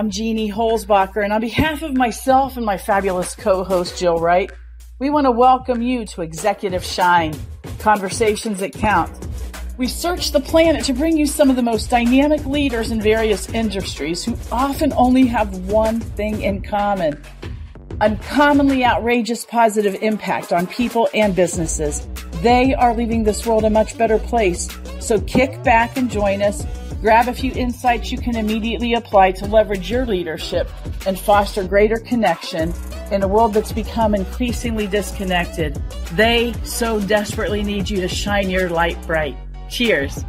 I'm Jeannie Holzbacher, and on behalf of myself and my fabulous co host, Jill Wright, we want to welcome you to Executive Shine Conversations that Count. We search the planet to bring you some of the most dynamic leaders in various industries who often only have one thing in common uncommonly outrageous positive impact on people and businesses. They are leaving this world a much better place. So kick back and join us. Grab a few insights you can immediately apply to leverage your leadership and foster greater connection in a world that's become increasingly disconnected. They so desperately need you to shine your light bright. Cheers.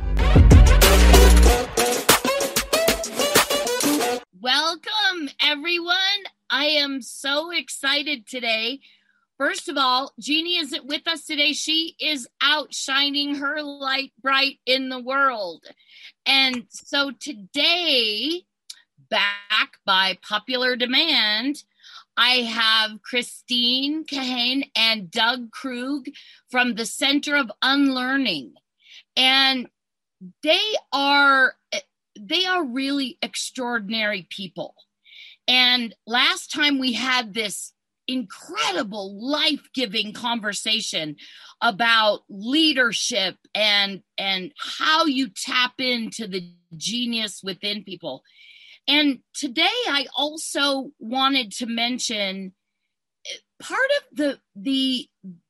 Welcome, everyone. I am so excited today. First of all, Jeannie isn't with us today. She is out shining her light bright in the world. And so today, back by popular demand, I have Christine Kahane and Doug Krug from the Center of Unlearning. And they are they are really extraordinary people. And last time we had this incredible life-giving conversation about leadership and and how you tap into the genius within people. And today I also wanted to mention eh, part of the the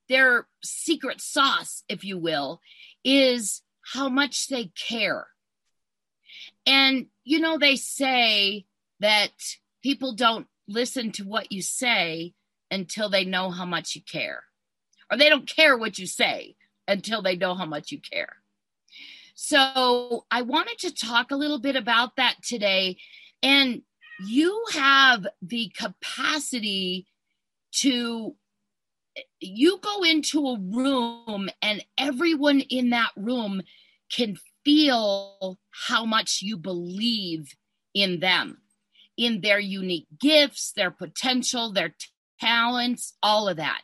their secret sauce if you will is how much they care. And you know they say that people don't listen to what you say until they know how much you care or they don't care what you say until they know how much you care. So I wanted to talk a little bit about that today. And you have the capacity to, you go into a room and everyone in that room can feel how much you believe in them, in their unique gifts, their potential, their talents, all of that.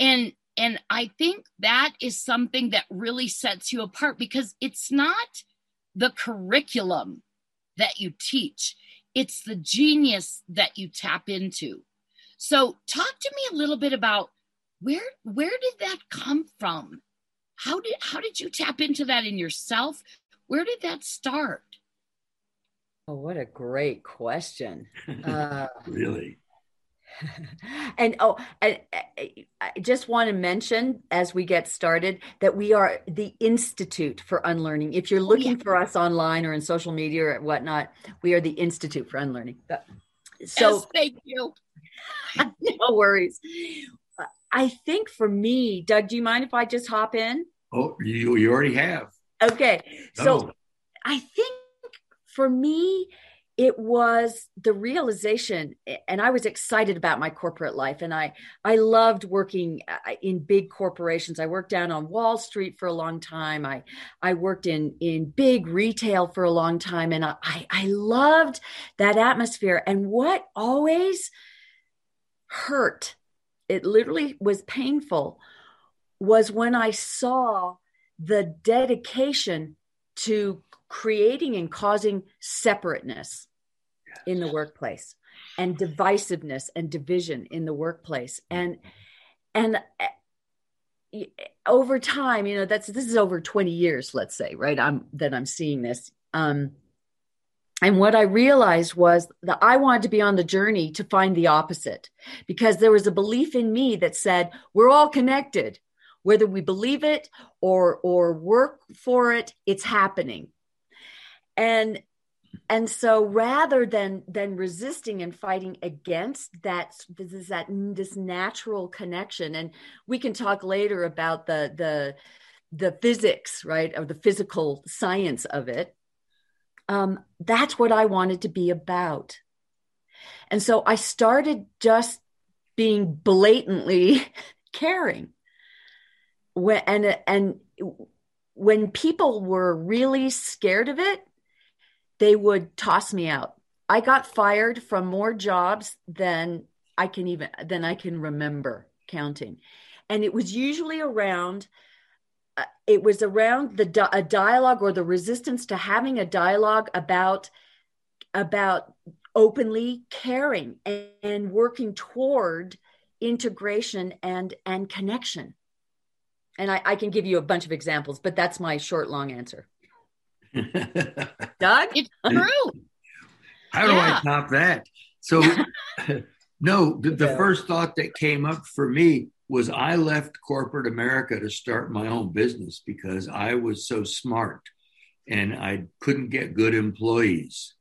And and I think that is something that really sets you apart because it's not the curriculum that you teach, it's the genius that you tap into. So, talk to me a little bit about where where did that come from? How did how did you tap into that in yourself? Where did that start? Oh, what a great question. Uh, really? and oh, and I just want to mention as we get started that we are the Institute for Unlearning. If you're oh, looking yeah. for us online or in social media or whatnot, we are the Institute for Unlearning. So yes, thank you. no worries. I think for me, Doug, do you mind if I just hop in? Oh, you you already have. Okay. So I think for me, it was the realization and i was excited about my corporate life and i i loved working uh, in big corporations. I worked down on wall street for a long time. I i worked in in big retail for a long time and i i loved that atmosphere. And what always hurt it literally was painful was when i saw the dedication to creating and causing separateness yes. in the workplace and divisiveness and division in the workplace and and eh, over time you know that's this is over 20 years let's say right i'm that i'm seeing this um and what I realized was that I wanted to be on the journey to find the opposite because there was a belief in me that said, we're all connected. Whether we believe it or, or work for it, it's happening and and so rather than than resisting and fighting against that this is that this natural connection and we can talk later about the the the physics right of the physical science of it um, that's what i wanted to be about. And so i started just being blatantly caring. When and and when people were really scared of it they would toss me out. I got fired from more jobs than I can even than I can remember counting. And it was usually around uh, it was around the a dialogue or the resistance to having a dialogue about about openly caring and, and working toward integration and and connection and I, I, can give you a bunch of examples but that's my short long answer doug? It's true. How do yeah. i top that? So no the, the first thought that came up for me was i left corporate america to start my own business because i was so smart and i couldn't get good employees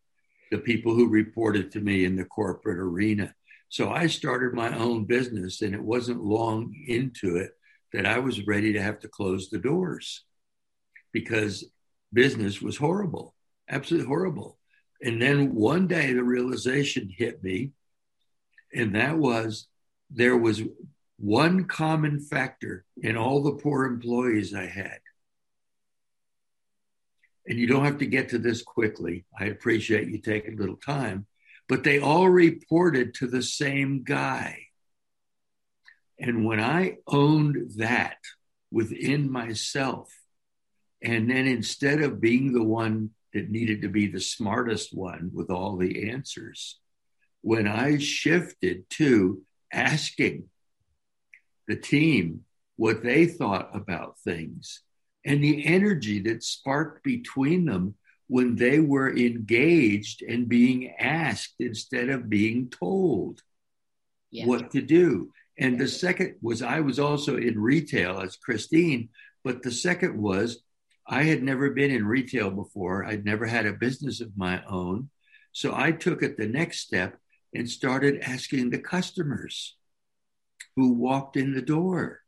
the people who reported to me in the corporate arena. So I started my own business, and it wasn't long into it that I was ready to have to close the doors because business was horrible, absolutely horrible. And then one day the realization hit me, and that was there was one common factor in all the poor employees I had. And you don't have to get to this quickly. I appreciate you taking a little time but they all reported to the same guy. And when I owned that within myself, and then instead of being the one that needed to be the smartest one with all the answers, when I shifted to asking the team what they thought about things and the energy that sparked between them when they were engaged and being asked instead of being told yeah. what to do. And the second was I was also in retail as Christine, but the second was I had never been in retail before. I'd never had a business of my own. So I took it the next step and started asking the customers who walked in the door.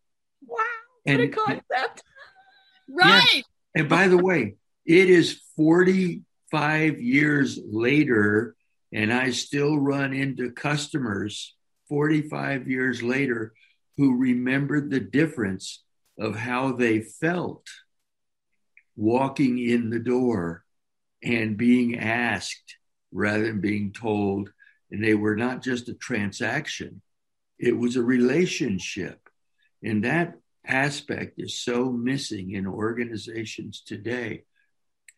Wow, what and, a concept. right. Yeah. And by the way, it is 45 years later, and I still run into customers 45 years later who remembered the difference of how they felt walking in the door and being asked rather than being told. And they were not just a transaction, it was a relationship. And that aspect is so missing in organizations today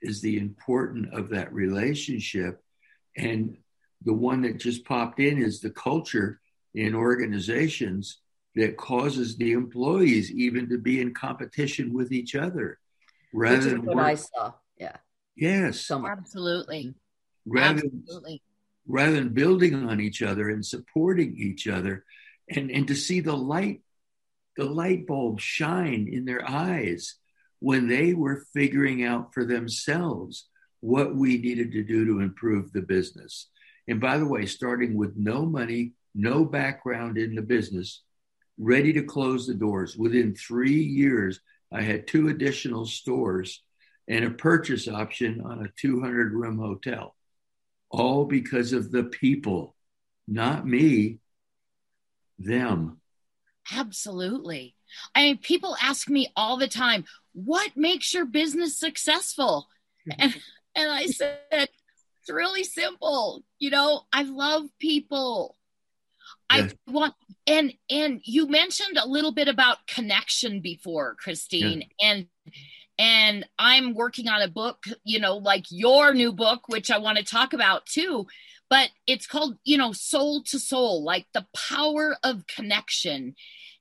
is the importance of that relationship. And the one that just popped in is the culture in organizations that causes the employees even to be in competition with each other rather Which is than what work. I saw. Yeah. Yes. Absolutely. Rather, Absolutely. rather than building on each other and supporting each other and, and to see the light, the light bulb shine in their eyes when they were figuring out for themselves what we needed to do to improve the business. And by the way, starting with no money, no background in the business, ready to close the doors. Within three years, I had two additional stores and a purchase option on a 200 room hotel, all because of the people, not me, them. Absolutely. I mean, people ask me all the time, what makes your business successful? And, and I said, it's really simple. You know, I love people. I want and and you mentioned a little bit about connection before, Christine, yeah. and and I'm working on a book, you know, like your new book, which I want to talk about too. But it's called, you know, soul to soul, like the power of connection.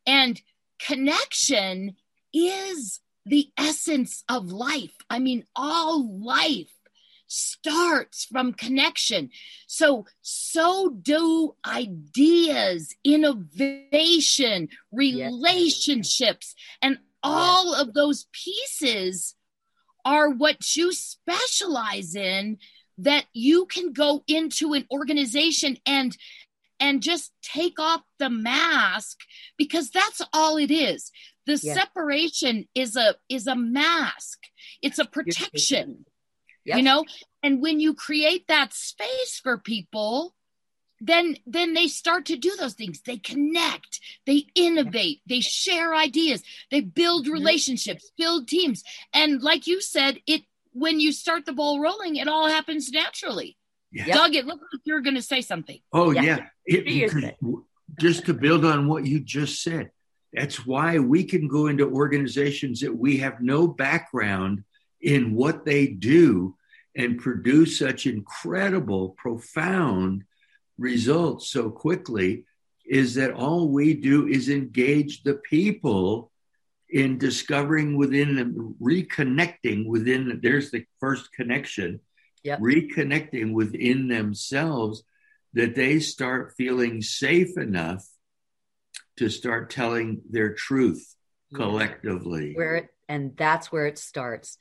And connection is the essence of life. I mean, all life starts from connection. So, so do ideas, innovation, relationships, yes. and all of those pieces are what you specialize in that you can go into an organization and and just take off the mask because that's all it is the yeah. separation is a is a mask it's a protection yep. you know and when you create that space for people then then they start to do those things they connect they innovate they share ideas they build relationships build teams and like you said it when you start the ball rolling it all happens naturally yeah. Doug, it looked like you're going to say something. Oh, yeah. yeah. It, just to build on what you just said, that's why we can go into organizations that we have no background in what they do and produce such incredible, profound results so quickly is that all we do is engage the people in discovering within them, reconnecting within, there's the first connection, Yep. reconnecting within themselves that they start feeling safe enough to start telling their truth collectively. where it and that's where it starts.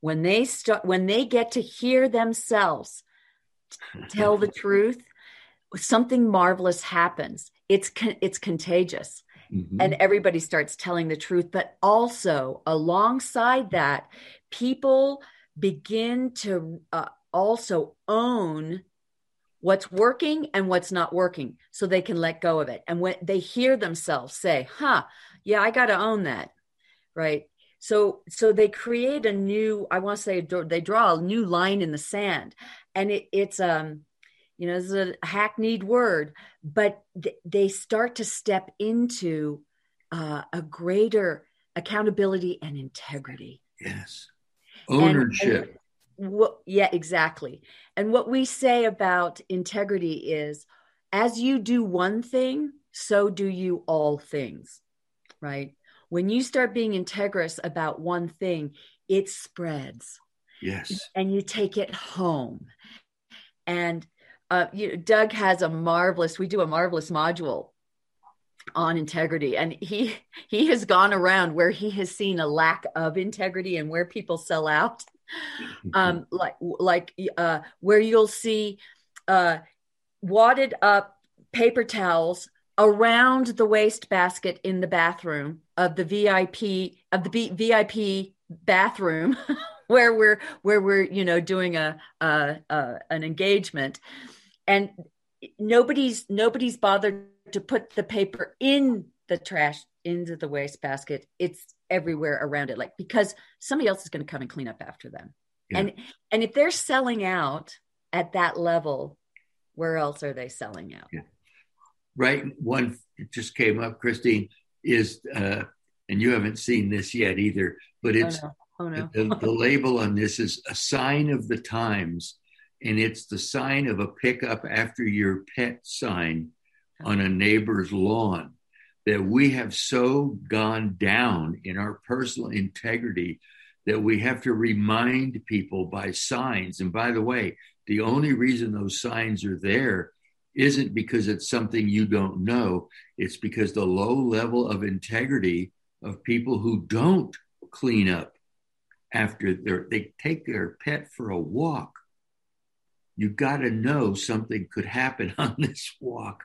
When they start when they get to hear themselves tell the truth something marvelous happens. It's con- it's contagious. Mhm. and everybody starts telling the truth. But also alongside that people begin to uh, also own what's working and what's not working so they can let go of it. And when they hear themselves say huh yeah i got to own that right so so they create a new i want to say they draw a new line in the sand and it, it's um you know it's a hackneyed word but th- they start to step into uh, a greater accountability and integrity yes. And- Ownership. and what, yeah, exactly. And what we say about integrity is as you do one thing, so do you all things, right? When you start being integrous about one thing, it spreads yes. and you take it home. And uh, you know, Doug has a marvelous, we do a marvelous module on integrity and he he has gone around where he has seen a lack of integrity and where people sell out um like like uh where you'll see uh wadded up paper towels around the waste basket in the bathroom of the VIP of the B- VIP bathroom where we're where we're you know doing a, a, a an engagement. And nobody's nobody's bothered to put the paper in the trash into the waste basket. It's everywhere around it like because somebody else is going to come and clean up after them. Yeah. and and if they're selling out at that level where else are they selling out right? One just came up christine is uh and you haven't seen this yet either but it's oh no, oh, no. the, the label on this is a sign of the times and it's the sign of a pickup after your pet sign on a neighbor's lawn that we have so gone down in our personal integrity that we have to remind people by signs. And by the way the only reason those signs are there isn't because it's something you don't know it's because the low level of integrity of people who don't clean up after they take their pet for a walk. You got to know something could happen on this walk.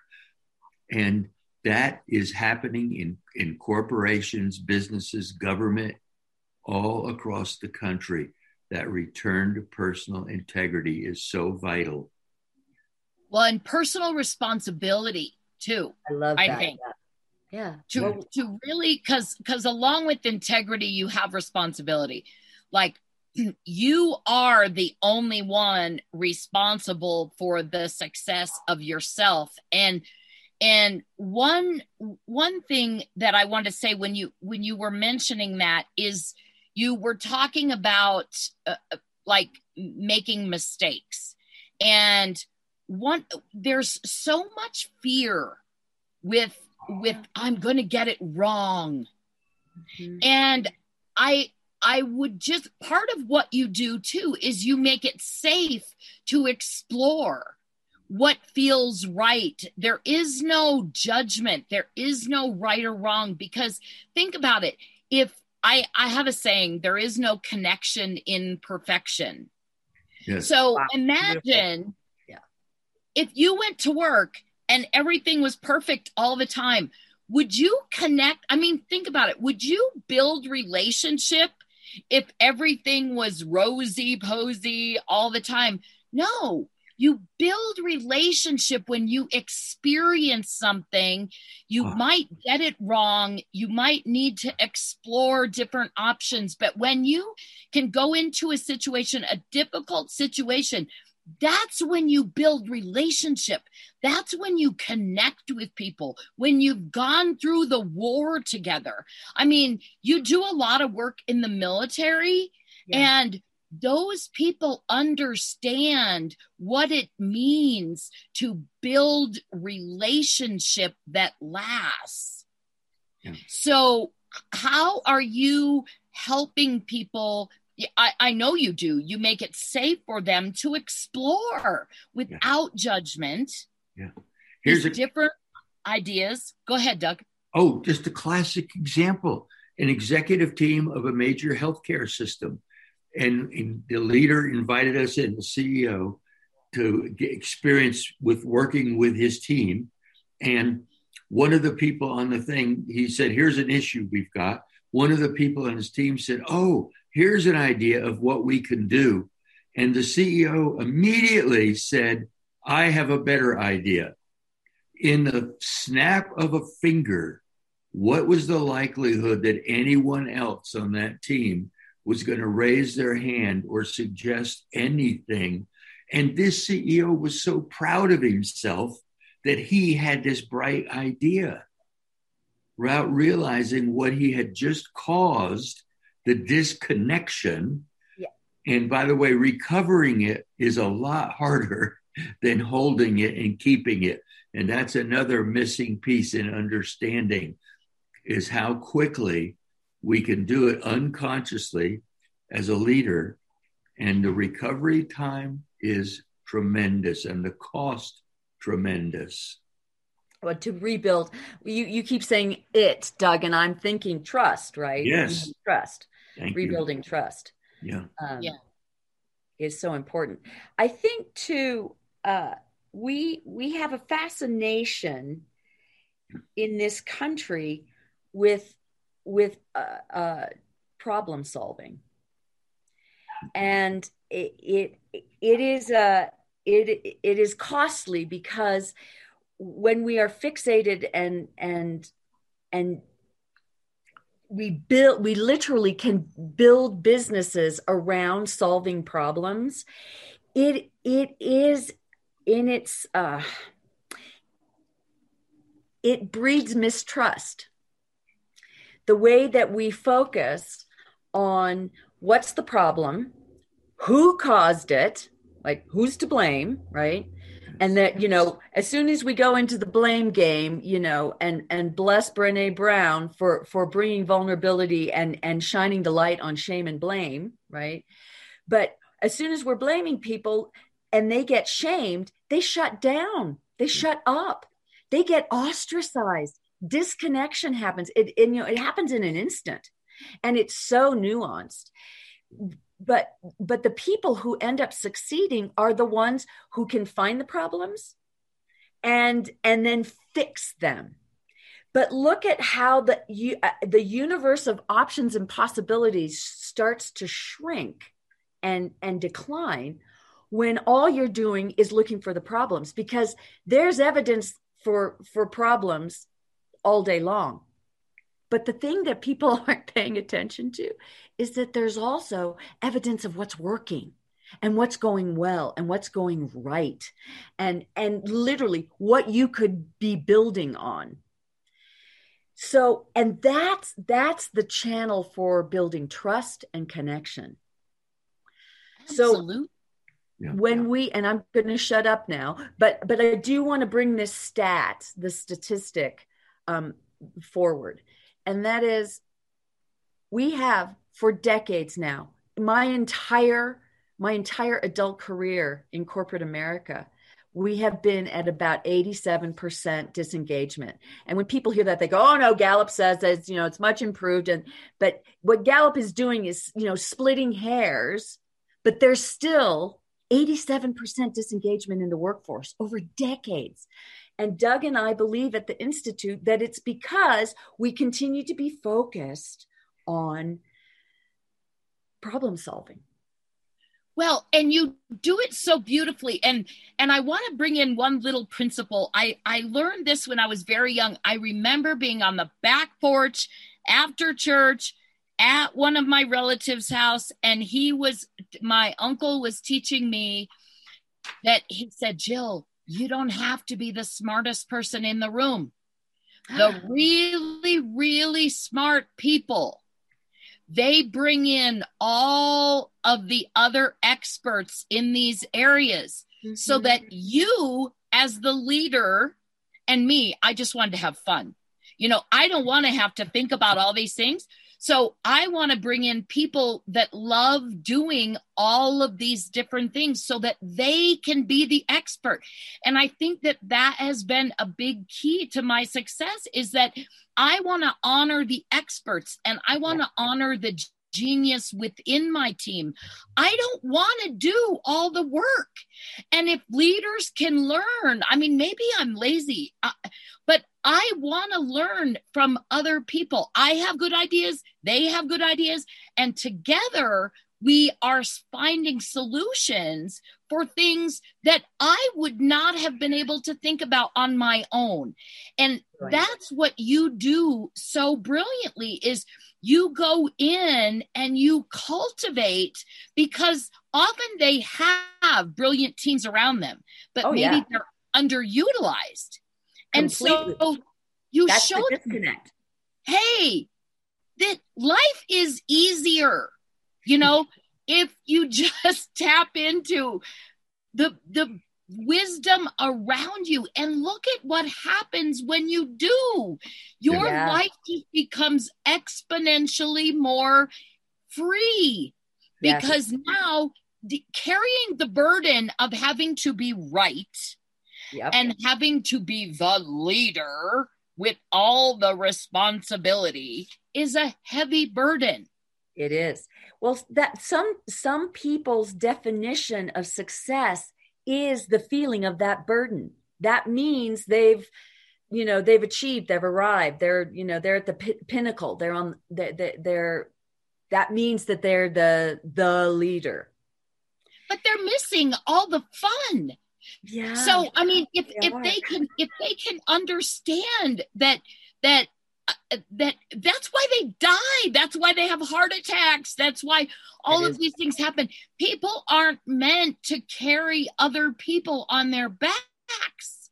And that is happening in, in corporations, businesses, government, all across the country. That return to personal integrity is so vital. Well, and personal responsibility too. i love I that. think. yeah. To Well, to really because because along with integrity you have responsibility. Like you are the only one responsible for the success of yourself. And and one one thing that i want to say when you when you were mentioning that is you were talking about uh, uh, like making mistakes. And one there's so much fear with with i'm going to get it wrong mhm. and i i would just part of what you do too is you make it safe to explore what feels right there is no judgment there is no right or wrong because think about it if i i have a saying there is no connection in perfection Yes. so Wow. imagine Yeah. If you went to work and everything was perfect all the time, would you connect? I mean, think about it. Would you build relationship if everything was rosy posy all the time? No. You build relationship when you experience something. You might get it wrong. You might need to explore different options. But when you can go into a situation, a difficult situation, that's when you build relationship. That's when you connect with people, when you've gone through the war together. I mean, you do a lot of work in the military Yeah. and those people understand what it means to build relationship that lasts. Yeah. So, how are you helping people? I, I, know you do. You make it safe for them to explore without yeah. judgment. Yeah. Here's a different ideas. Go ahead, Doug. Oh, just a classic example an executive team of a major healthcare system and, and the leader invited us in, the CEO, to get experience with working with his team. And one of the people on the thing, he said, Here's an issue we've got. One of the people on his team said, Oh, here's an idea of what we can do. And the CEO immediately said, I have a better idea. In the snap of a finger, what was the likelihood that anyone else on that team was going to raise their hand or suggest anything. And this CEO was so proud of himself that he had this bright idea without realizing what he had just caused the disconnection. Yeah. And by the way, recovering it is a lot harder than holding it and keeping it. And that's another missing piece in understanding is how quickly we can do it unconsciously as a leader. And the recovery time is tremendous and the cost tremendous. Well, to rebuild, you, you keep saying it, Doug, and I'm thinking trust, right? Yes. Trust. Thank Rebuilding you. trust. Yeah. Um, yeah. Is so important. I think too, uh, we we have a fascination in this country with with uh, uh, problem solving, and it, it it is a it it is costly because when we are fixated and and and we build we literally can build businesses around solving problems it it is in its uh it breeds mistrust the way that we focus on what's the problem, who caused it, like who's to blame, right? And that, you know, as soon as we go into the blame game, you know, and and bless Brene Brown for for bringing vulnerability and and shining the light on shame and blame, right? But as soon as we're blaming people and they get shamed, they shut down. They mm. shut up. They get ostracized disconnection happens it, it, you know it happens in an instant and it's so nuanced but but the people who end up succeeding are the ones who can find the problems and and then fix them but look at how the you, uh, the universe of options and possibilities starts to shrink and and decline when all you're doing is looking for the problems because there's evidence for for problems all day long. But the thing that people aren't paying attention to is that there's also evidence of what's working and what's going well and what's going right and and literally what you could be building on so and that's that's the channel for building trust and connection Absolute. so yeah. when we and i'm going to shut up now but but i do want to bring this stat the statistic um, forward. And that is, we have for decades now, my entire my entire adult career in corporate America, we have been at about 87% disengagement. And when people hear that, they go, oh no, Gallup says that, you know, it's much improved. And, but what Gallup is doing is, you know, splitting hairs, but there's still 87% disengagement in the workforce over decades. And Doug and I believe at the Institute that it's because we continue to be focused on problem solving. Well, and you do it so beautifully. And and I want to bring in one little principle. I I learned this when I was very young. I remember being on the back porch after church at one of my relatives' house and he was my uncle was teaching me that he said, "Jill, you don't have to be the smartest person in the room. The really, really smart people they bring in all of the other experts in these areas mm-hmm. so that you, as the leader, and me, I just wanted to have fun. You know, I don't want to have to think about all these things. So I want to bring in people that love doing all of these different things so that they can be the expert. And I think that that has been a big key to my success is that I want to honor the experts and I want to honor the genius within my team. I don't want to do all the work. And if leaders can learn, I mean, maybe I'm lazy, uh, but I want to learn from other people. I have good ideas, they have good ideas, and together we are finding solutions for things that I would not have been able to think about on my own. And right. that's what you do so brilliantly is you go in and you cultivate because often they have brilliant teams around them, but oh, maybe yeah. they're underutilized. And so you That's show the disconnect. Them, hey, that life is easier. You know, if you just tap into the the wisdom around you and look at what happens when you do your yeah. life becomes exponentially more free because yes. now the, carrying the burden of having to be right yep. and having to be the leader with all the responsibility is a heavy burden. It is. Well that some some people's definition of success is the feeling of that burden. That means they've you know they've achieved they've arrived they're you know they're at the p- pinnacle they're on they're, they're that means that they're the the leader. But they're missing all the fun yeah. So i mean if if they can if they can understand that that uh, that that's why they die. That's why they have heart attacks. That's why all of these things happen. People aren't meant to carry other people on their backs.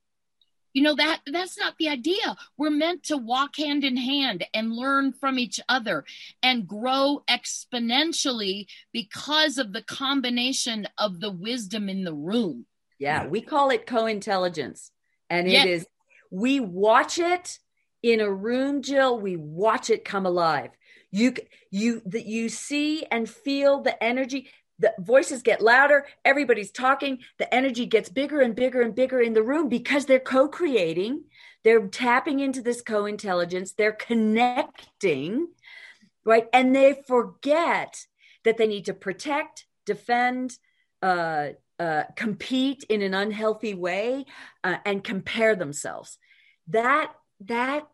You know that that's not the idea. We're meant to walk hand in hand and learn from each other and grow exponentially because of the combination of the wisdom in the room yeah, we call it co-intelligence. And it is we watch it in a room, Jill, we watch it come alive. You you that you see and feel the energy. The voices get louder. Everybody's talking. The energy gets bigger and bigger and bigger in the room because they're co-creating. They're tapping into this co-intelligence. They're connecting right? And they forget that they need to protect defend uh, uh, compete in an unhealthy way uh, and compare themselves. That that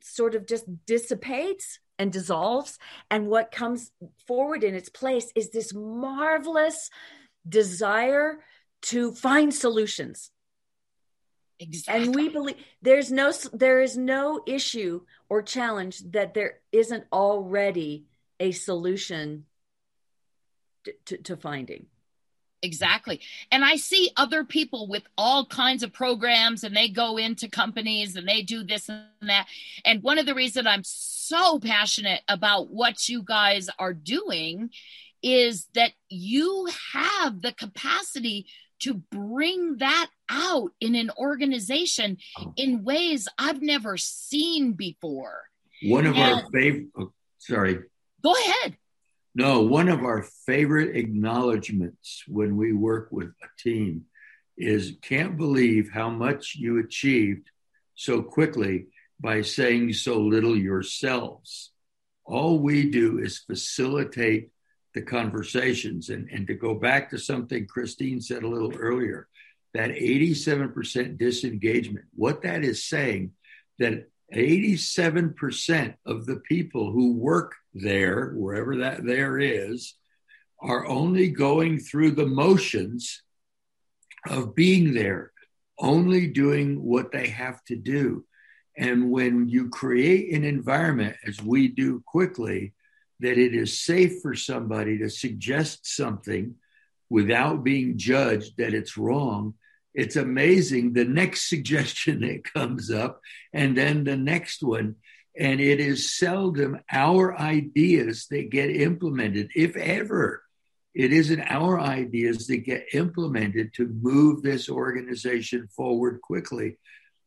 sort of just dissipates and dissolves. And what comes forward in its place is this marvelous desire to find solutions. Exactly. and we believe there's no there is no issue or challenge that there isn't already a solution to, to, to finding Exactly. And I see other people with all kinds of programs and they go into companies and they do this and that. And one of the reasons I'm so passionate about what you guys are doing is that you have the capacity to bring that out in an organization oh. in ways I've never seen before. One of and, our favorite, oh, sorry. Go ahead. No, one of our favorite acknowledgments when we work with a team is can't believe how much you achieved so quickly by saying so little yourselves. All we do is facilitate the conversations. And, and to go back to something Christine said a little earlier, that 87% disengagement, what that is saying, that 87% of the people who work there, wherever that there is, are only going through the motions of being there, only doing what they have to do. And when you create an environment, as we do quickly, that it is safe for somebody to suggest something without being judged that it's wrong, it's amazing the next suggestion that comes up and then the next one And it is seldom our ideas that get implemented, if ever. It isn't our ideas that get implemented to move this organization forward quickly.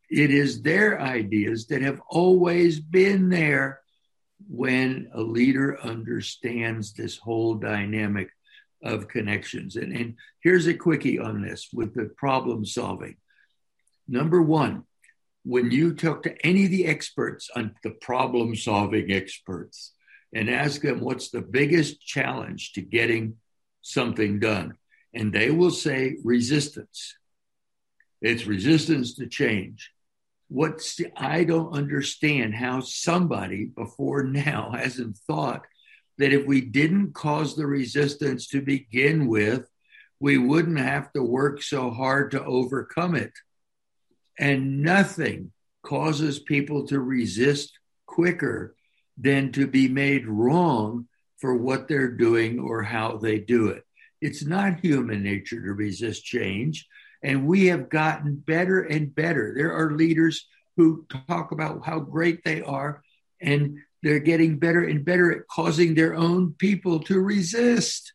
It is their ideas that have always been there when a leader understands this whole dynamic of connections. And, and here's a quickie on this with the problem solving. Number one, when you talk to any of the experts on the problem solving experts and ask them what's the biggest challenge to getting something done, and they will say resistance. It's resistance to change. What's the, I don't understand how somebody before now hasn't thought that if we didn't cause the resistance to begin with, we wouldn't have to work so hard to overcome it. And nothing causes people to resist quicker than to be made wrong for what they're doing or how they do it. It's not human nature to resist change. And we have gotten better and better. There are leaders who talk about how great they are, and they're getting better and better at causing their own people to resist.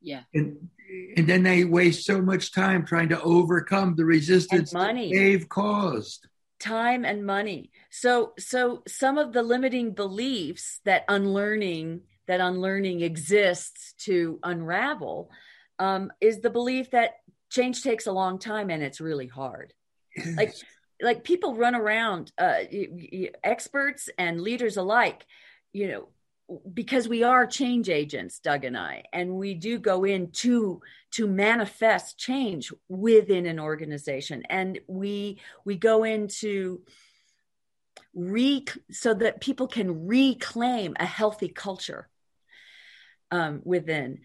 Yeah. And and then they waste so much time trying to overcome the resistance money. they've caused. Time and money. So so some of the limiting beliefs that unlearning that unlearning exists to unravel um, is the belief that change takes a long time and it's really hard. Like like people run around uh, experts and leaders alike you know because we are change agents doug and i and we do go in to to manifest change within an organization and we we go into re so that people can reclaim a healthy culture um, within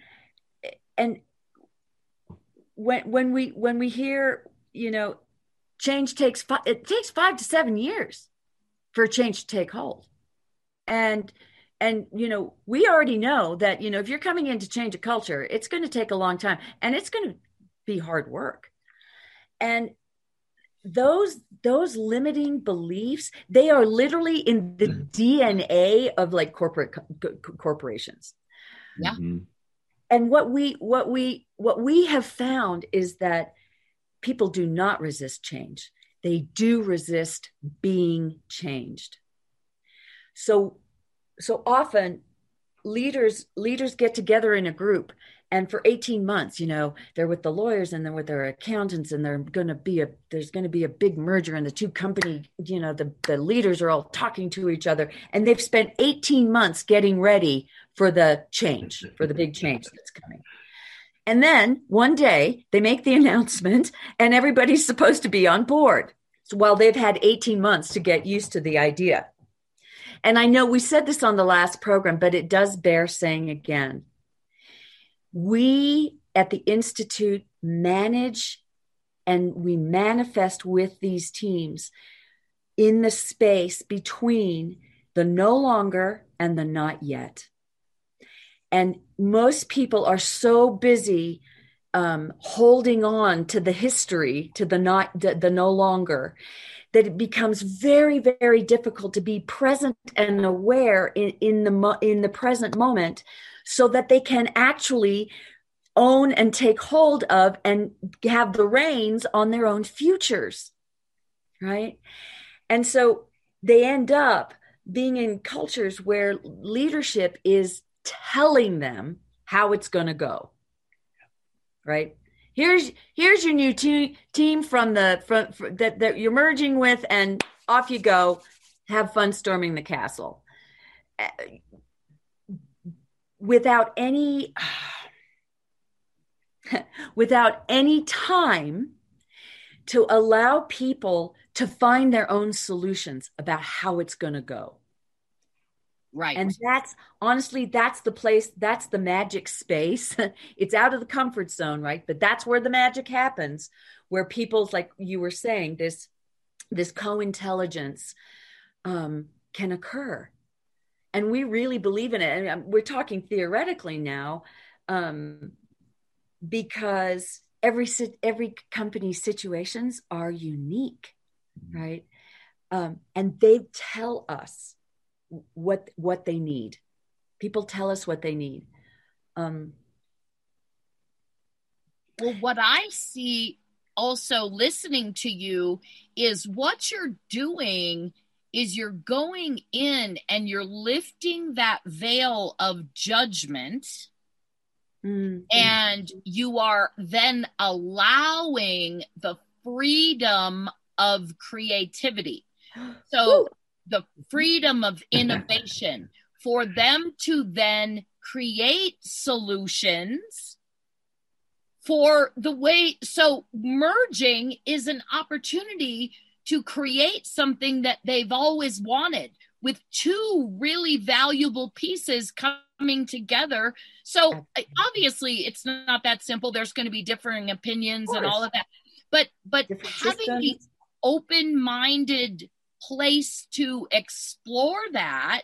and when when we when we hear you know change takes five, it takes five to seven years for change to take hold. And and you know we already know that you know if you're coming in to change a culture it's going to take a long time and it's going to be hard work and those those limiting beliefs they are literally in the dna of like corporate co- corporations yeah mm-hmm. and what we what we what we have found is that people do not resist change. They do resist being changed. So, so often leaders leaders get together in a group and for 18 months you know they're with the lawyers and they're with their accountants and they're going to be a there's going to be a big merger and the two company you know the, the leaders are all talking to each other and they've spent 18 months getting ready for the change for the big change that's coming and then one day they make the announcement and everybody's supposed to be on board. So while they've had 18 months to get used to the idea. And I know we said this on the last program, but it does bear saying again. We at the Institute manage and we manifest with these teams in the space between the no longer and the not yet. And most people are so busy um, holding on to the history, to the not, the, the no longer, that it becomes very, very difficult to be present and aware in, in the in the present moment, so that they can actually own and take hold of and have the reins on their own futures, right? And so they end up being in cultures where leadership is telling them how it's going to go. Right? Here's here's your new te- team from the from, from that that you're merging with and off you go. Have fun storming the castle. Uh, without any without any time to allow people to find their own solutions about how it's going to go. Right. And that's honestly, that's the place, that's the magic space. it's out of the comfort zone, right? But that's where the magic happens, where people's, like you were saying, this this co-intelligence um, can occur. And we really believe in it. And we're talking theoretically now, um, because every every company's situations are unique, right? um, and they tell us what what they need. People tell us what they need. Um, well, what I see also listening to you is what you're doing is you're going in and you're lifting that veil of judgment mm-hmm. and you are then allowing the freedom of creativity so the freedom of innovation for them to then create solutions for the way so merging is an opportunity to create something that they've always wanted with two really valuable pieces coming together. So obviously it's not that simple. There's going to be differing opinions and all of that. But but having the open-minded place to explore that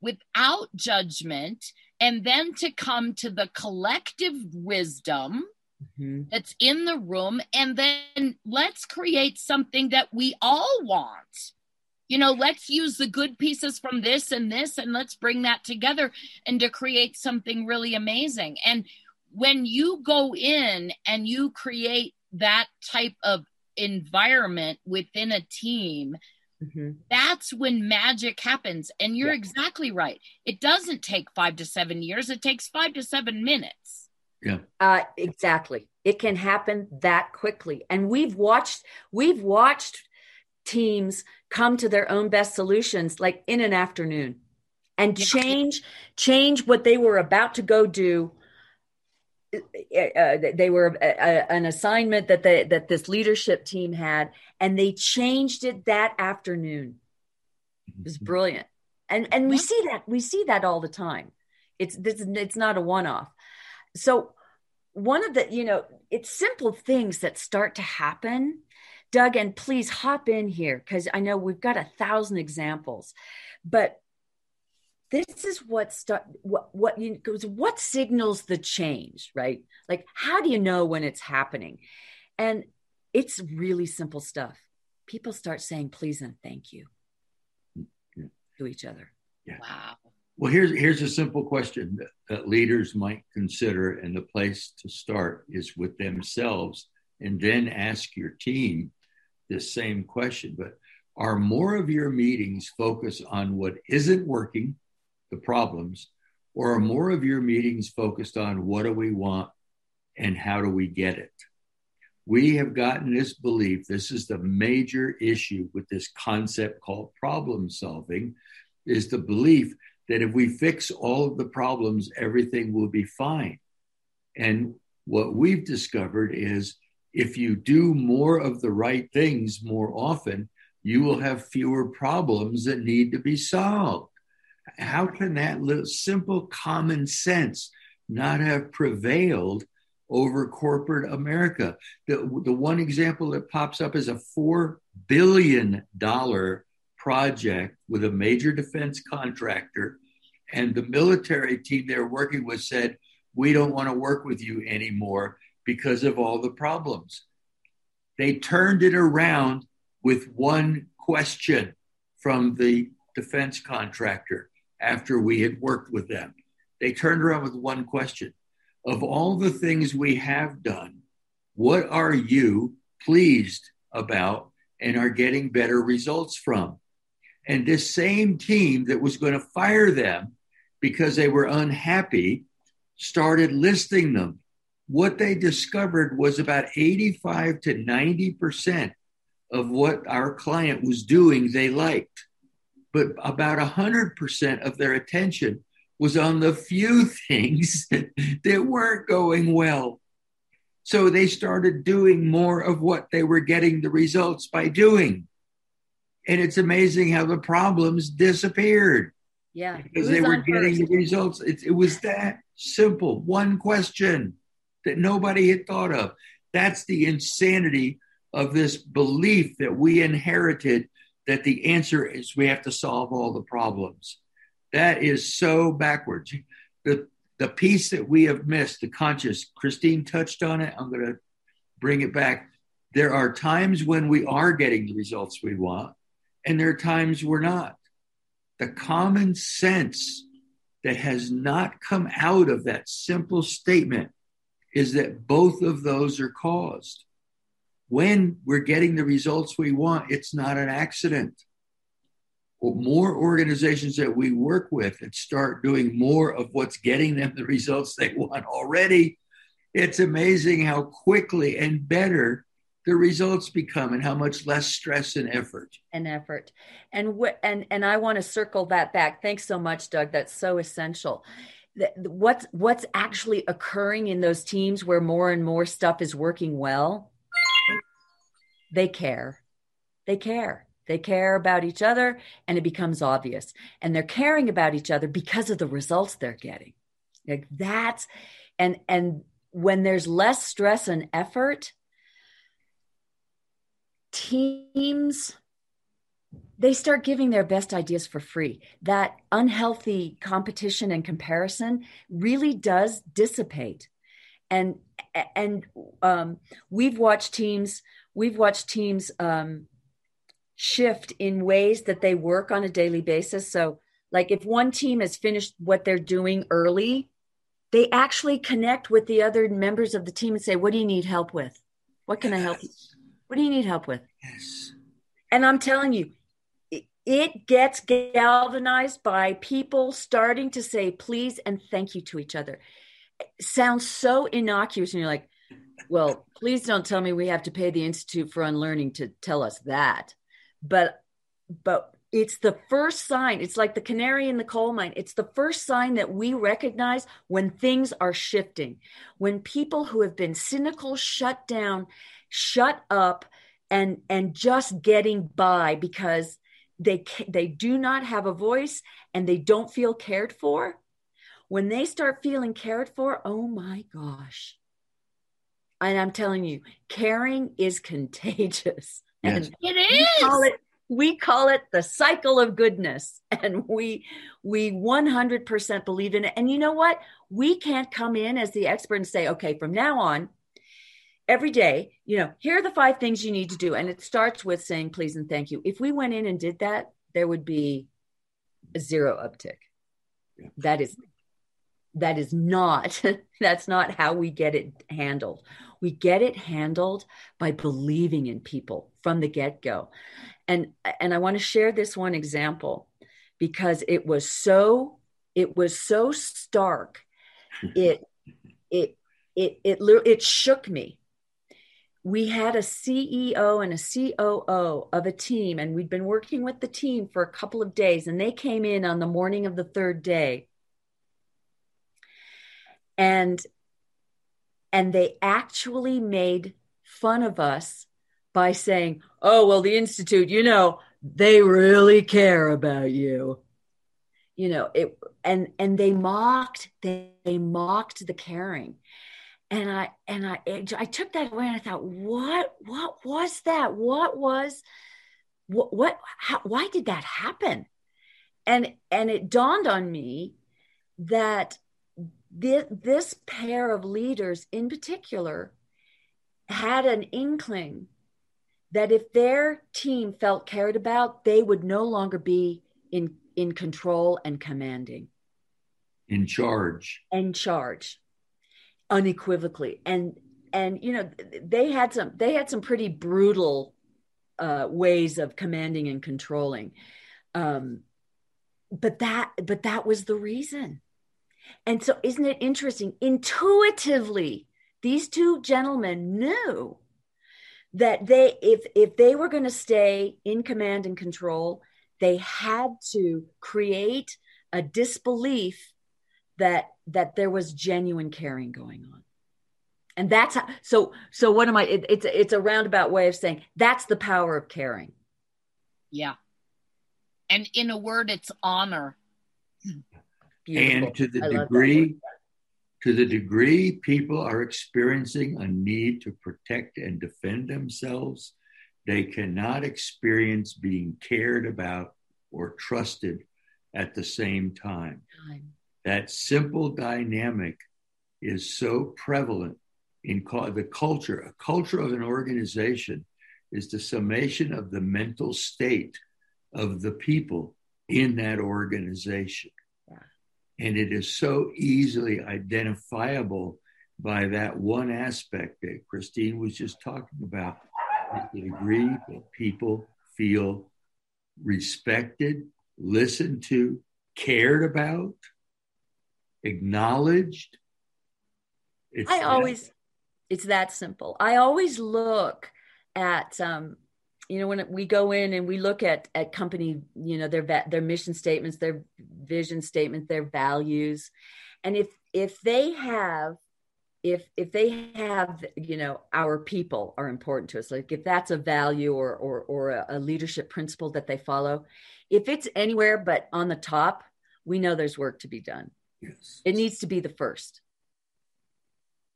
without judgment and then to come to the collective wisdom mm-hmm. that's in the room and then let's create something that we all want you know let's use the good pieces from this and this and let's bring that together and to create something really amazing and when you go in and you create that type of environment within a team mm-hmm. that's when magic happens and you're yeah. exactly right it doesn't take five to seven years it takes five to seven minutes yeah. Uh, exactly. It can happen that quickly. And we've watched, we've watched teams come to their own best solutions like in an afternoon and change, change what they were about to go do. Uh, uh they were a, uh, a, uh, an assignment that they, that this leadership team had, and they changed it that afternoon. It was mm-hmm. brilliant, and and we see that we see that all the time. It's this, it's not a one off so one of the you know it's simple things that start to happen doug and please hop in here because i know we've got a thousand examples but this is what start what what you goes what signals the change right? Like how do you know when it's happening? And it's really simple stuff. People start saying please and thank you. To each other. Yeah. wow. Well, here's here's a simple question that, that leaders might consider, and the place to start is with themselves, and then ask your team this same question. But are more of your meetings focused on what isn't working, the problems, or are more of your meetings focused on what do we want and how do we get it? We have gotten this belief, this is the major issue with this concept called problem solving, is the belief that if we fix all of the problems, everything will be fine. And what we've discovered is if you do more of the right things more often, you will have fewer problems that need to be solved. How can that little simple common sense not have prevailed over corporate America? The, the one example that pops up is a $4 billion project with a major defense contractor. And the military team they're working with said, We don't want to work with you anymore because of all the problems. They turned it around with one question from the defense contractor after we had worked with them. They turned around with one question Of all the things we have done, what are you pleased about and are getting better results from? And this same team that was going to fire them because they were unhappy started listing them. What they discovered was about 85 to 90% of what our client was doing, they liked. But about 100% of their attention was on the few things that weren't going well. So they started doing more of what they were getting the results by doing. And it's amazing how the problems disappeared. Yeah. Because they were getting first? the results. It, it was that simple. One question that nobody had thought of. That's the insanity of this belief that we inherited that the answer is we have to solve all the problems. That is so backwards. The, the piece that we have missed, the conscious, Christine touched on it. I'm going to bring it back. There are times when we are getting the results we want, and there are times we're not. The common sense that has not come out of that simple statement is that both of those are caused. When we're getting the results we want, it's not an accident. Well, more organizations that we work with and start doing more of what's getting them the results they want already, it's amazing how quickly and better the results become and how much less stress and effort. And effort. And what and and i want to circle that back. Thanks so much doug. That's so essential. What's what's actually occurring in those teams where more and more stuff is working well they care. They care. They care about each other and it becomes obvious. And they're caring about each other because of the results they're getting. Like that's and and when there's less stress and effort teams they start giving their best ideas for free. That unhealthy competition and comparison really does dissipate. And and um, we've watched teams we've watched teams um, shift in ways that they work on a daily basis so like if one team has finished what they're doing early they actually connect with the other members of the team and say what do you need help with what can i help you what do you need help with? Yes. And I'm telling you, it gets galvanized by people starting to say please and thank you to each other. It sounds so innocuous, and you're like, well, please don't tell me we have to pay the Institute for Unlearning to tell us that. But but it's the first sign. It's like the canary in the coal mine. It's the first sign that we recognize when things are shifting. When people who have been cynical, shut down, shut up and and just getting by because they they do not have a voice and they don't feel cared for when they start feeling cared for oh my gosh and i'm telling you caring is contagious yes. and it is we call it, we call it the cycle of goodness and we we 100% believe in it and you know what we can't come in as the expert and say okay from now on every day, you know, here are the five things you need to do. And it starts with saying please and thank you. If we went in and did that, there would be a zero uptick. Yeah. That is that is not that's not how we get it handled. We get it handled by believing in people from the get-go. And and I want to share this one example because it was so it was so stark. It it it it it shook me we had a CEO and a COO of a team, and we'd been working with the team for a couple of days, and they came in on the morning of the third day. And and they actually made fun of us by saying, "Oh, well, the institute, you know, they really care about you." You know, it and and they mocked they, they mocked the caring and I and I I took that away and I thought, what what was that? What was what what how, why did that happen? And and it dawned on me that this, this pair of leaders in particular had an inkling that if their team felt cared about, they would no longer be in in control and commanding. In charge. In charge unequivocally and and you know they had some they had some pretty brutal uh, ways of commanding and controlling um, but that but that was the reason and so isn't it interesting? Intuitively these two gentlemen knew that they if if they were going to stay in command and control they had to create a disbelief that that there was genuine caring going on. And that's how so so what am i it, it's it's a roundabout way of saying that's the power of caring. Yeah. And in a word it's honor Beautiful. and to the I degree to the degree people are experiencing a need to protect and defend themselves they cannot experience being cared about or trusted at the same time. time that simple dynamic is so prevalent in the culture. A culture of an organization is the summation of the mental state of the people in that organization. And it is so easily identifiable by that one aspect that Christine was just talking about the degree that people feel respected, listened to, cared about, acknowledged. It's I always, it's that simple. I always look at, um, you know, when we go in and we look at at company, you know, their their mission statements, their vision statements, their values, and if if they have if if they have you know our people are important to us like if that's a value or or or a, a leadership principle that they follow if it's anywhere but on the top we know there's work to be done. Yes. It needs to be the first.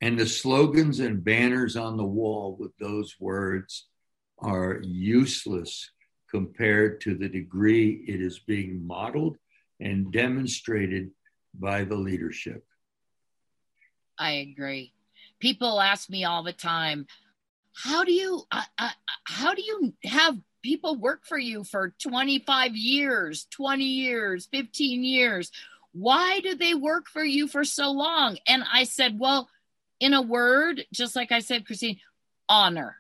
And the slogans and banners on the wall with those words are useless compared to the degree it is being modeled and demonstrated by the leadership I agree. People ask me all the time, how do you uh, uh, how do you have people work for you for 25 years, 20 years, 15 years? Why do they work for you for so long? And I said, well, in a word, just like I said, Christine, honor.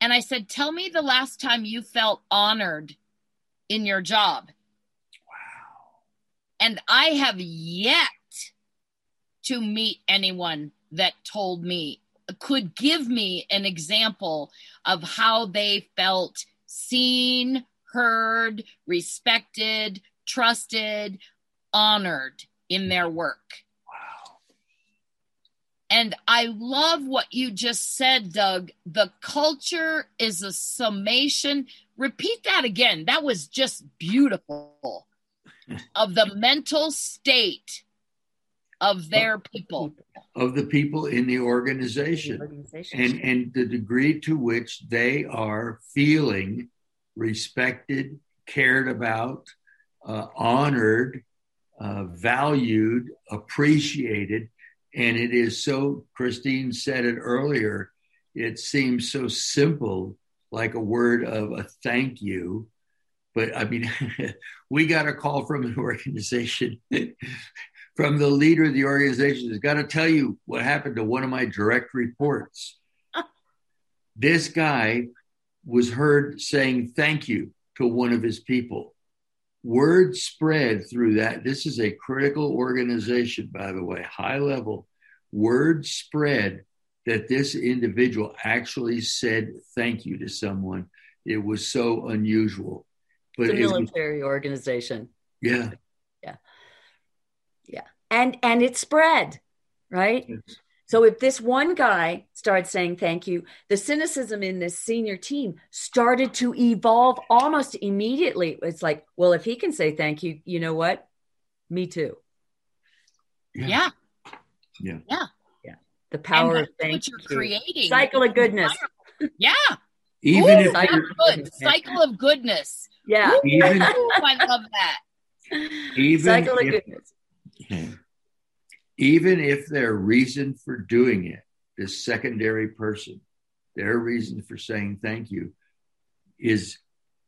And I said, tell me the last time you felt honored in your job. Wow. And I have yet to meet anyone that told me could give me an example of how they felt seen, heard, respected, trusted, honored in their work. Wow. And I love what you just said, Doug. The culture is a summation. Repeat that again. That was just beautiful of the mental state of their people of the people in the organization, the organization. and and the degree to which they are feeling respected cared about uh, honored uh, valued appreciated and it is so christine said it earlier it seems so simple like a word of a thank you but i mean we got a call from an organization from the leader of the organization has got to tell you what happened to one of my direct reports. this guy was heard saying thank you to one of his people. Word spread through that. This is a critical organization, by the way, high level. Word spread that this individual actually said thank you to someone. It was so unusual. But it's a military was, organization. Yeah Yeah. Yeah. and and it spread right yes. So if this one guy started saying thank you the cynicism in this senior team started to evolve almost immediately. It's like well if he can say thank you you know what? Me too. Yeah. Yeah. Yeah. Yeah, the power of thank what you're you. creating. Cycle of goodness. Yeah. Even Ooh, if cycle, good. cycle of goodness. Yeah. Even, i love that. Even cycle if, of goodness even if their reason for doing it, this secondary person, their reason for saying thank you is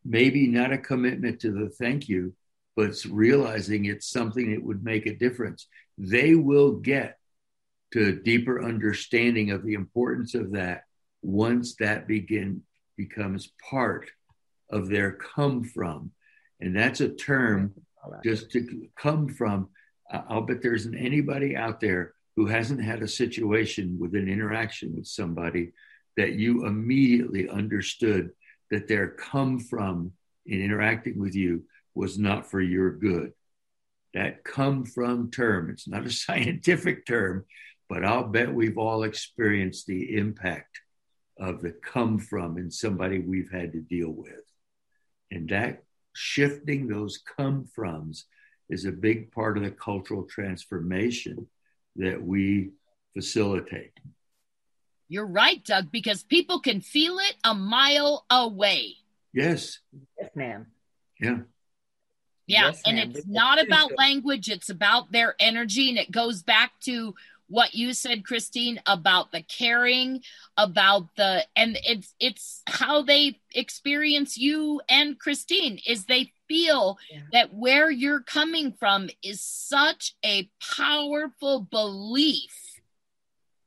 maybe not a commitment to the thank you, but it's realizing it's something that would make a difference. They will get to a deeper understanding of the importance of that once that begin becomes part of their come from. And that's a term just to come from I'll bet there isn't anybody out there who hasn't had a situation with an interaction with somebody that you immediately understood that their come from in interacting with you was not for your good. That come from term, it's not a scientific term, but I'll bet we've all experienced the impact of the come from in somebody we've had to deal with. And that shifting those come froms is a big part of the cultural transformation that we facilitate. You're right, Doug, because people can feel it a mile away. Yes. Yes, ma'am. Yeah. Yeah. Yes, and it's not about language, it's about their energy. And it goes back to what you said, Christine, about the caring, about the and it's it's how they experience you and Christine is they feel yeah. that where you're coming from is such a powerful belief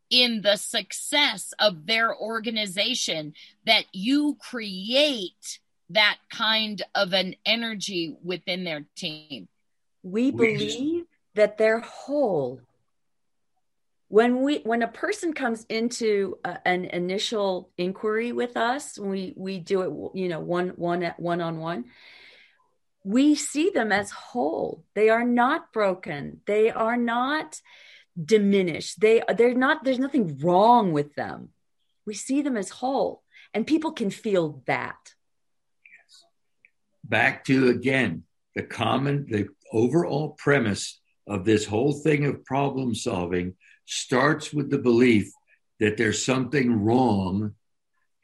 in the success of their organization that you create that kind of an energy within their team. We believe that they're whole. When we when a person comes into a, an initial inquiry with us, we we do it you know one one one on one. We see them as whole. They are not broken. They are not diminished. They they're not there's nothing wrong with them. We see them as whole and people can feel that. Yes. Back to again the common the overall premise of this whole thing of problem solving starts with the belief that there's something wrong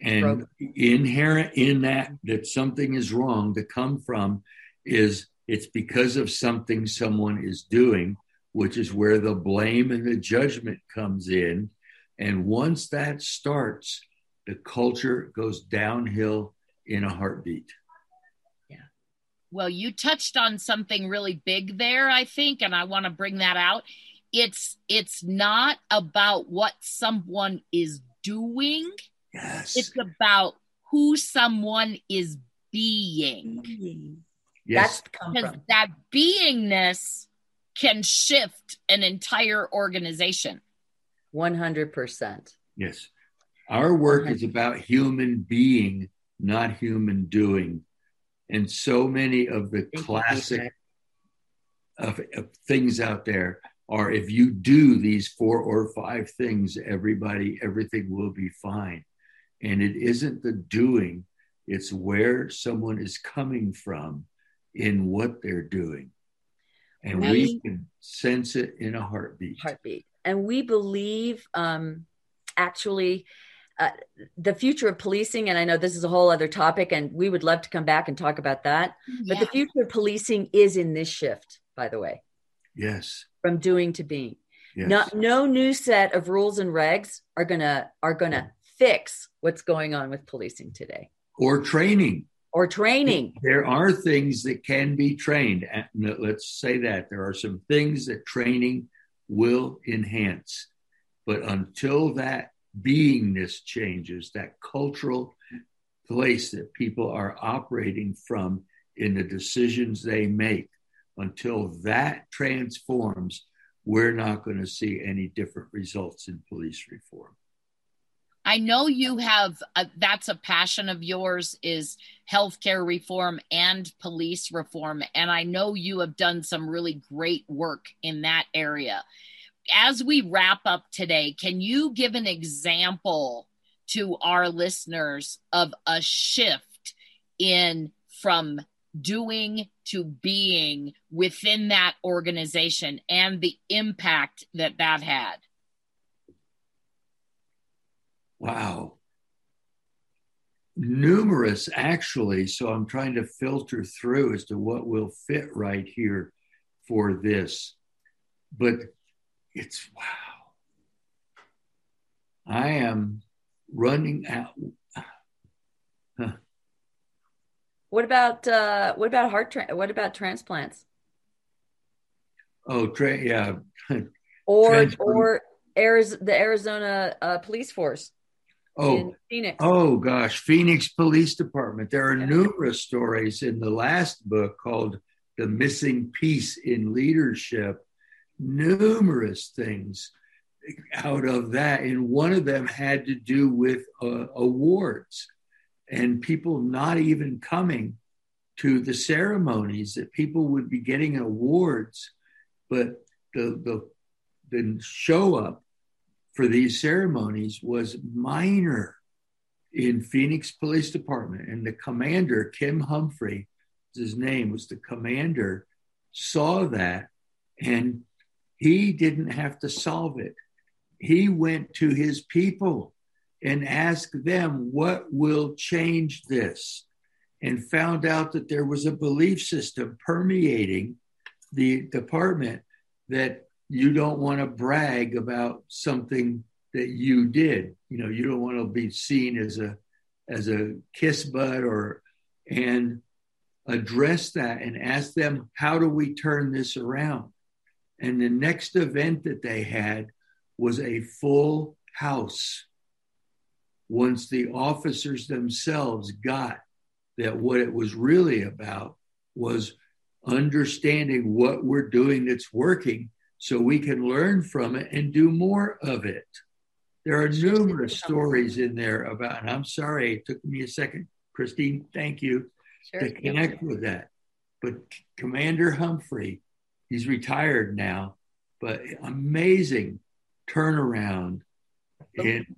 and Broken. inherent in that that something is wrong to come from is it's because of something someone is doing which is where the blame and the judgment comes in. And once that starts, the culture goes downhill in a heartbeat. Yeah. Well, you touched on something really big there, I think, and I want to bring that out. It's it's not about what someone is doing. Yes. It's about who someone is being. Yes. That's because that beingness can shift an entire organization. 100%. Yes. Our work 100%. is about human being, not human doing. And so many of the Thank classic of, of things out there are if you do these four or five things, everybody, everything will be fine. And it isn't the doing, it's where someone is coming from in what they're doing and we, we can sense it in a heartbeat. Heartbeat, and we believe, um, actually. Uh, the future of policing, and I know this is a whole other topic, and we would love to come back and talk about that. But the future of policing is in this shift, by the way. Yes. From doing to being. Yes. Not, no new set of rules and regs are gonna are gonna fix what's going on with policing today. Or training or training. There are things that can be trained. Let's say that there are some things that training will enhance. But until that beingness changes, that cultural place that people are operating from in the decisions they make, until that transforms, we're not going to see any different results in police reform. I know you have a, that's a passion of yours is healthcare reform and police reform and I know you have done some really great work in that area. As we wrap up today, can you give an example to our listeners of a shift in from doing to being within that organization and the impact that that had? Wow. Numerous, actually. So I'm trying to filter through as to what will fit right here for this. But it's wow. I am running out. Huh. What about uh, what about heart? Tra- what about transplants? Oh, tra- yeah. or or Arizona, the Arizona uh, police force. Oh, Phoenix. Oh gosh, Phoenix Police Department. There are numerous stories in the last book called The Missing Piece in Leadership. Numerous things out of that. And one of them had to do with uh, awards and people not even coming to the ceremonies, that people would be getting awards, but the, the, the show up for these ceremonies was minor in Phoenix Police Department. And the commander, Kim Humphrey, his name was the commander, saw that and he didn't have to solve it. He went to his people and asked them, What will change this? And found out that there was a belief system permeating the department that you don't want to brag about something that you did. You know, you don't want to be seen as a as a kiss butt or and address that and ask them, how do we turn this around? And the next event that they had was a full house. Once the officers themselves got that what it was really about was understanding what we're doing that's working so we can learn from it and do more of it. There are numerous stories in there about, and I'm sorry, it took me a second. Christine, thank you sure. to connect with that. But Commander Humphrey, he's retired now, but amazing turnaround. In,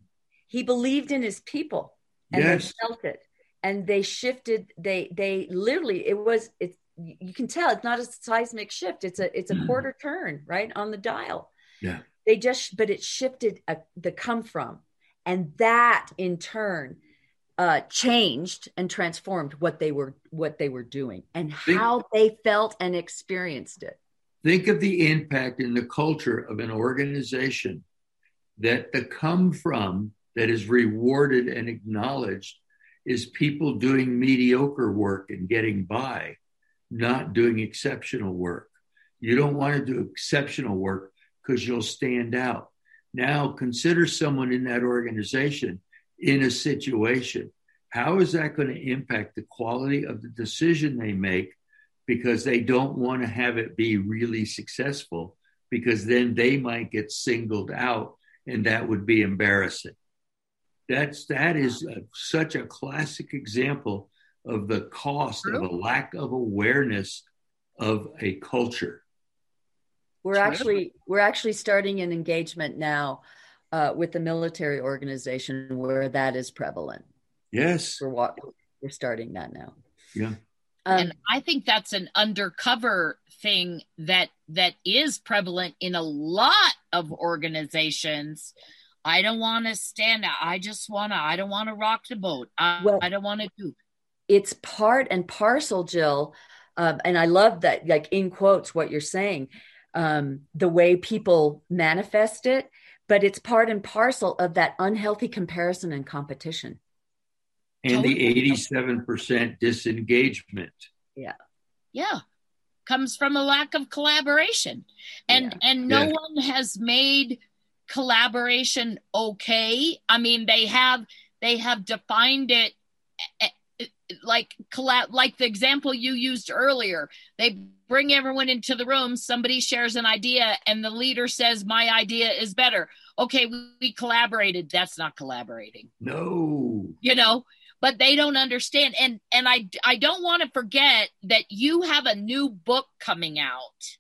he believed in his people and yes. they felt it. And they shifted, they they literally it was it's you can tell it's not a seismic shift. It's a it's a mm. quarter turn, right? On the dial. Yeah. They just but it shifted a, the come from. And that in turn uh, changed and transformed what they were what they were doing and think, how they felt and experienced it. Think of the impact in the culture of an organization that the come from that is rewarded and acknowledged is people doing mediocre work and getting by, not doing exceptional work. You don't want to do exceptional work because you'll stand out. Now consider someone in that organization in a situation. How is that going to impact the quality of the decision they make? Because they don't want to have it be really successful, because then they might get singled out, and that would be embarrassing. That's that is a, such a classic example of the cost of a lack of awareness of a culture. We're actually we're actually starting an engagement now uh, with the military organization where that is prevalent. Yes. We're what we're starting that now. Yeah. Um, and I think that's an undercover thing that that is prevalent in a lot of organizations. I don't want to stand out. I just want to. I don't want to rock the boat. I, well, I don't want to do. It's part and parcel, Jill, um, and I love that. Like in quotes, what you're saying, um, the way people manifest it, but it's part and parcel of that unhealthy comparison and competition and the 87% disengagement. Yeah. Yeah. Comes from a lack of collaboration. And yeah. and no yeah. one has made collaboration okay. I mean, they have they have defined it like like the example you used earlier. They bring everyone into the room, somebody shares an idea and the leader says my idea is better. Okay, we, we collaborated. That's not collaborating. No. You know, but they don't understand and and i i don't want to forget that you have a new book coming out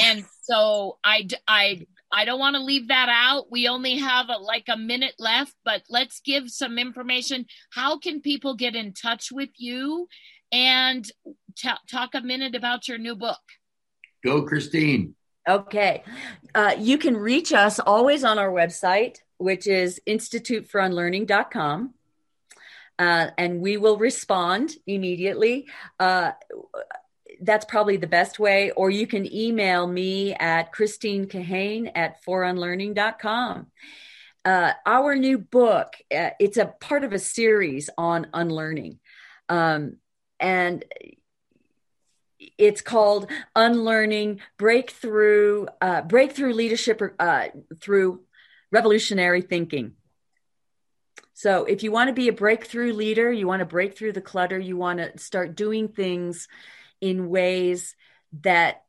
and so i i i don't want to leave that out. We only have a, like a minute left but let's give some information. How can people get in touch with you? And t- talk a minute about your new book. Go christine. Okay. Uh, you can reach us always on our website which is instituteforunlearning.com uh, and we will respond immediately. Uh, that's probably the best way. Or you can email me at Christine Kahane at forunlearning.com. Uh, our new book, uh, it's a part of a series on unlearning. Um, and it's called Unlearning Breakthrough, uh, Breakthrough Leadership uh, through Revolutionary Thinking. So if you want to be a breakthrough leader, you want to break through the clutter, you want to start doing things in ways that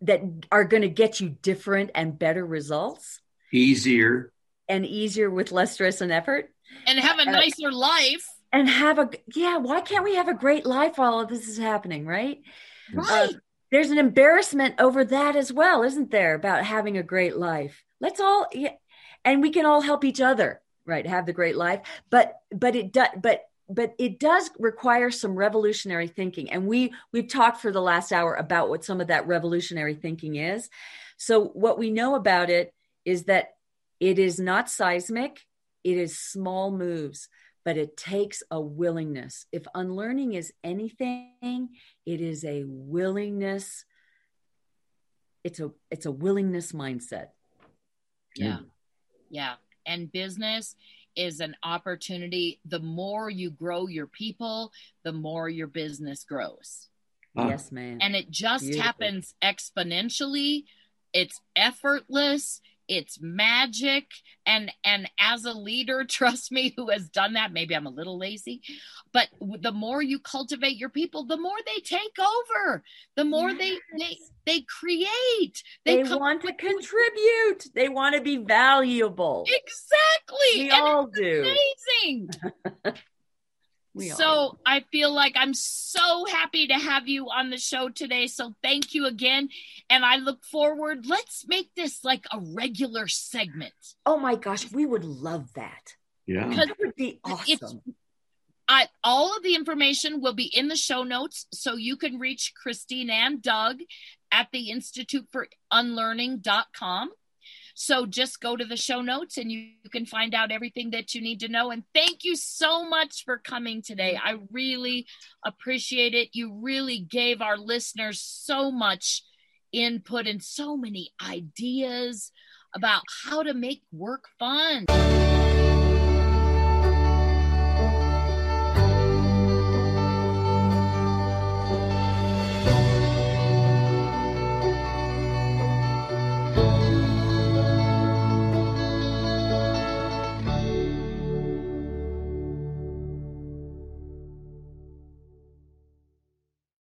that are going to get you different and better results. Easier. And easier with less stress and effort. And have a uh, nicer uh, life. And have a yeah, why can't we have a great life while all this is happening, right? Right. Uh, there's an embarrassment over that as well, isn't there, about having a great life? Let's all yeah, and we can all help each other right have the great life but but it does but but it does require some revolutionary thinking and we we've talked for the last hour about what some of that revolutionary thinking is. So what we know about it is that it is not seismic it is small moves but it takes a willingness. If unlearning is anything it is a willingness it's a it's a willingness mindset. Yeah. Yeah. And business is an opportunity. The more you grow your people, the more your business grows. Yes, ma'am. And it just Beautiful. happens exponentially. It's effortless it's magic. And and as a leader trust me who has done that maybe i'm a little lazy but the more you cultivate your people the more they take over. The more yes. they they they create. They, they want to contribute. They want to be valuable. Exactly. We and all do. amazing so I feel like I'm so happy to have you on the show today. So thank you again. And I look forward. Let's make this like a regular segment. Oh my gosh, we would love that. Yeah. That would be awesome. I, all of the information will be in the show notes. So you can reach Christine and Doug at the Institute for Unlearning.com. So just go to the show notes and you, you, can find out everything that you need to know. And thank you so much for coming today. I really appreciate it. You really gave our listeners so much input and so many ideas about how to make work fun.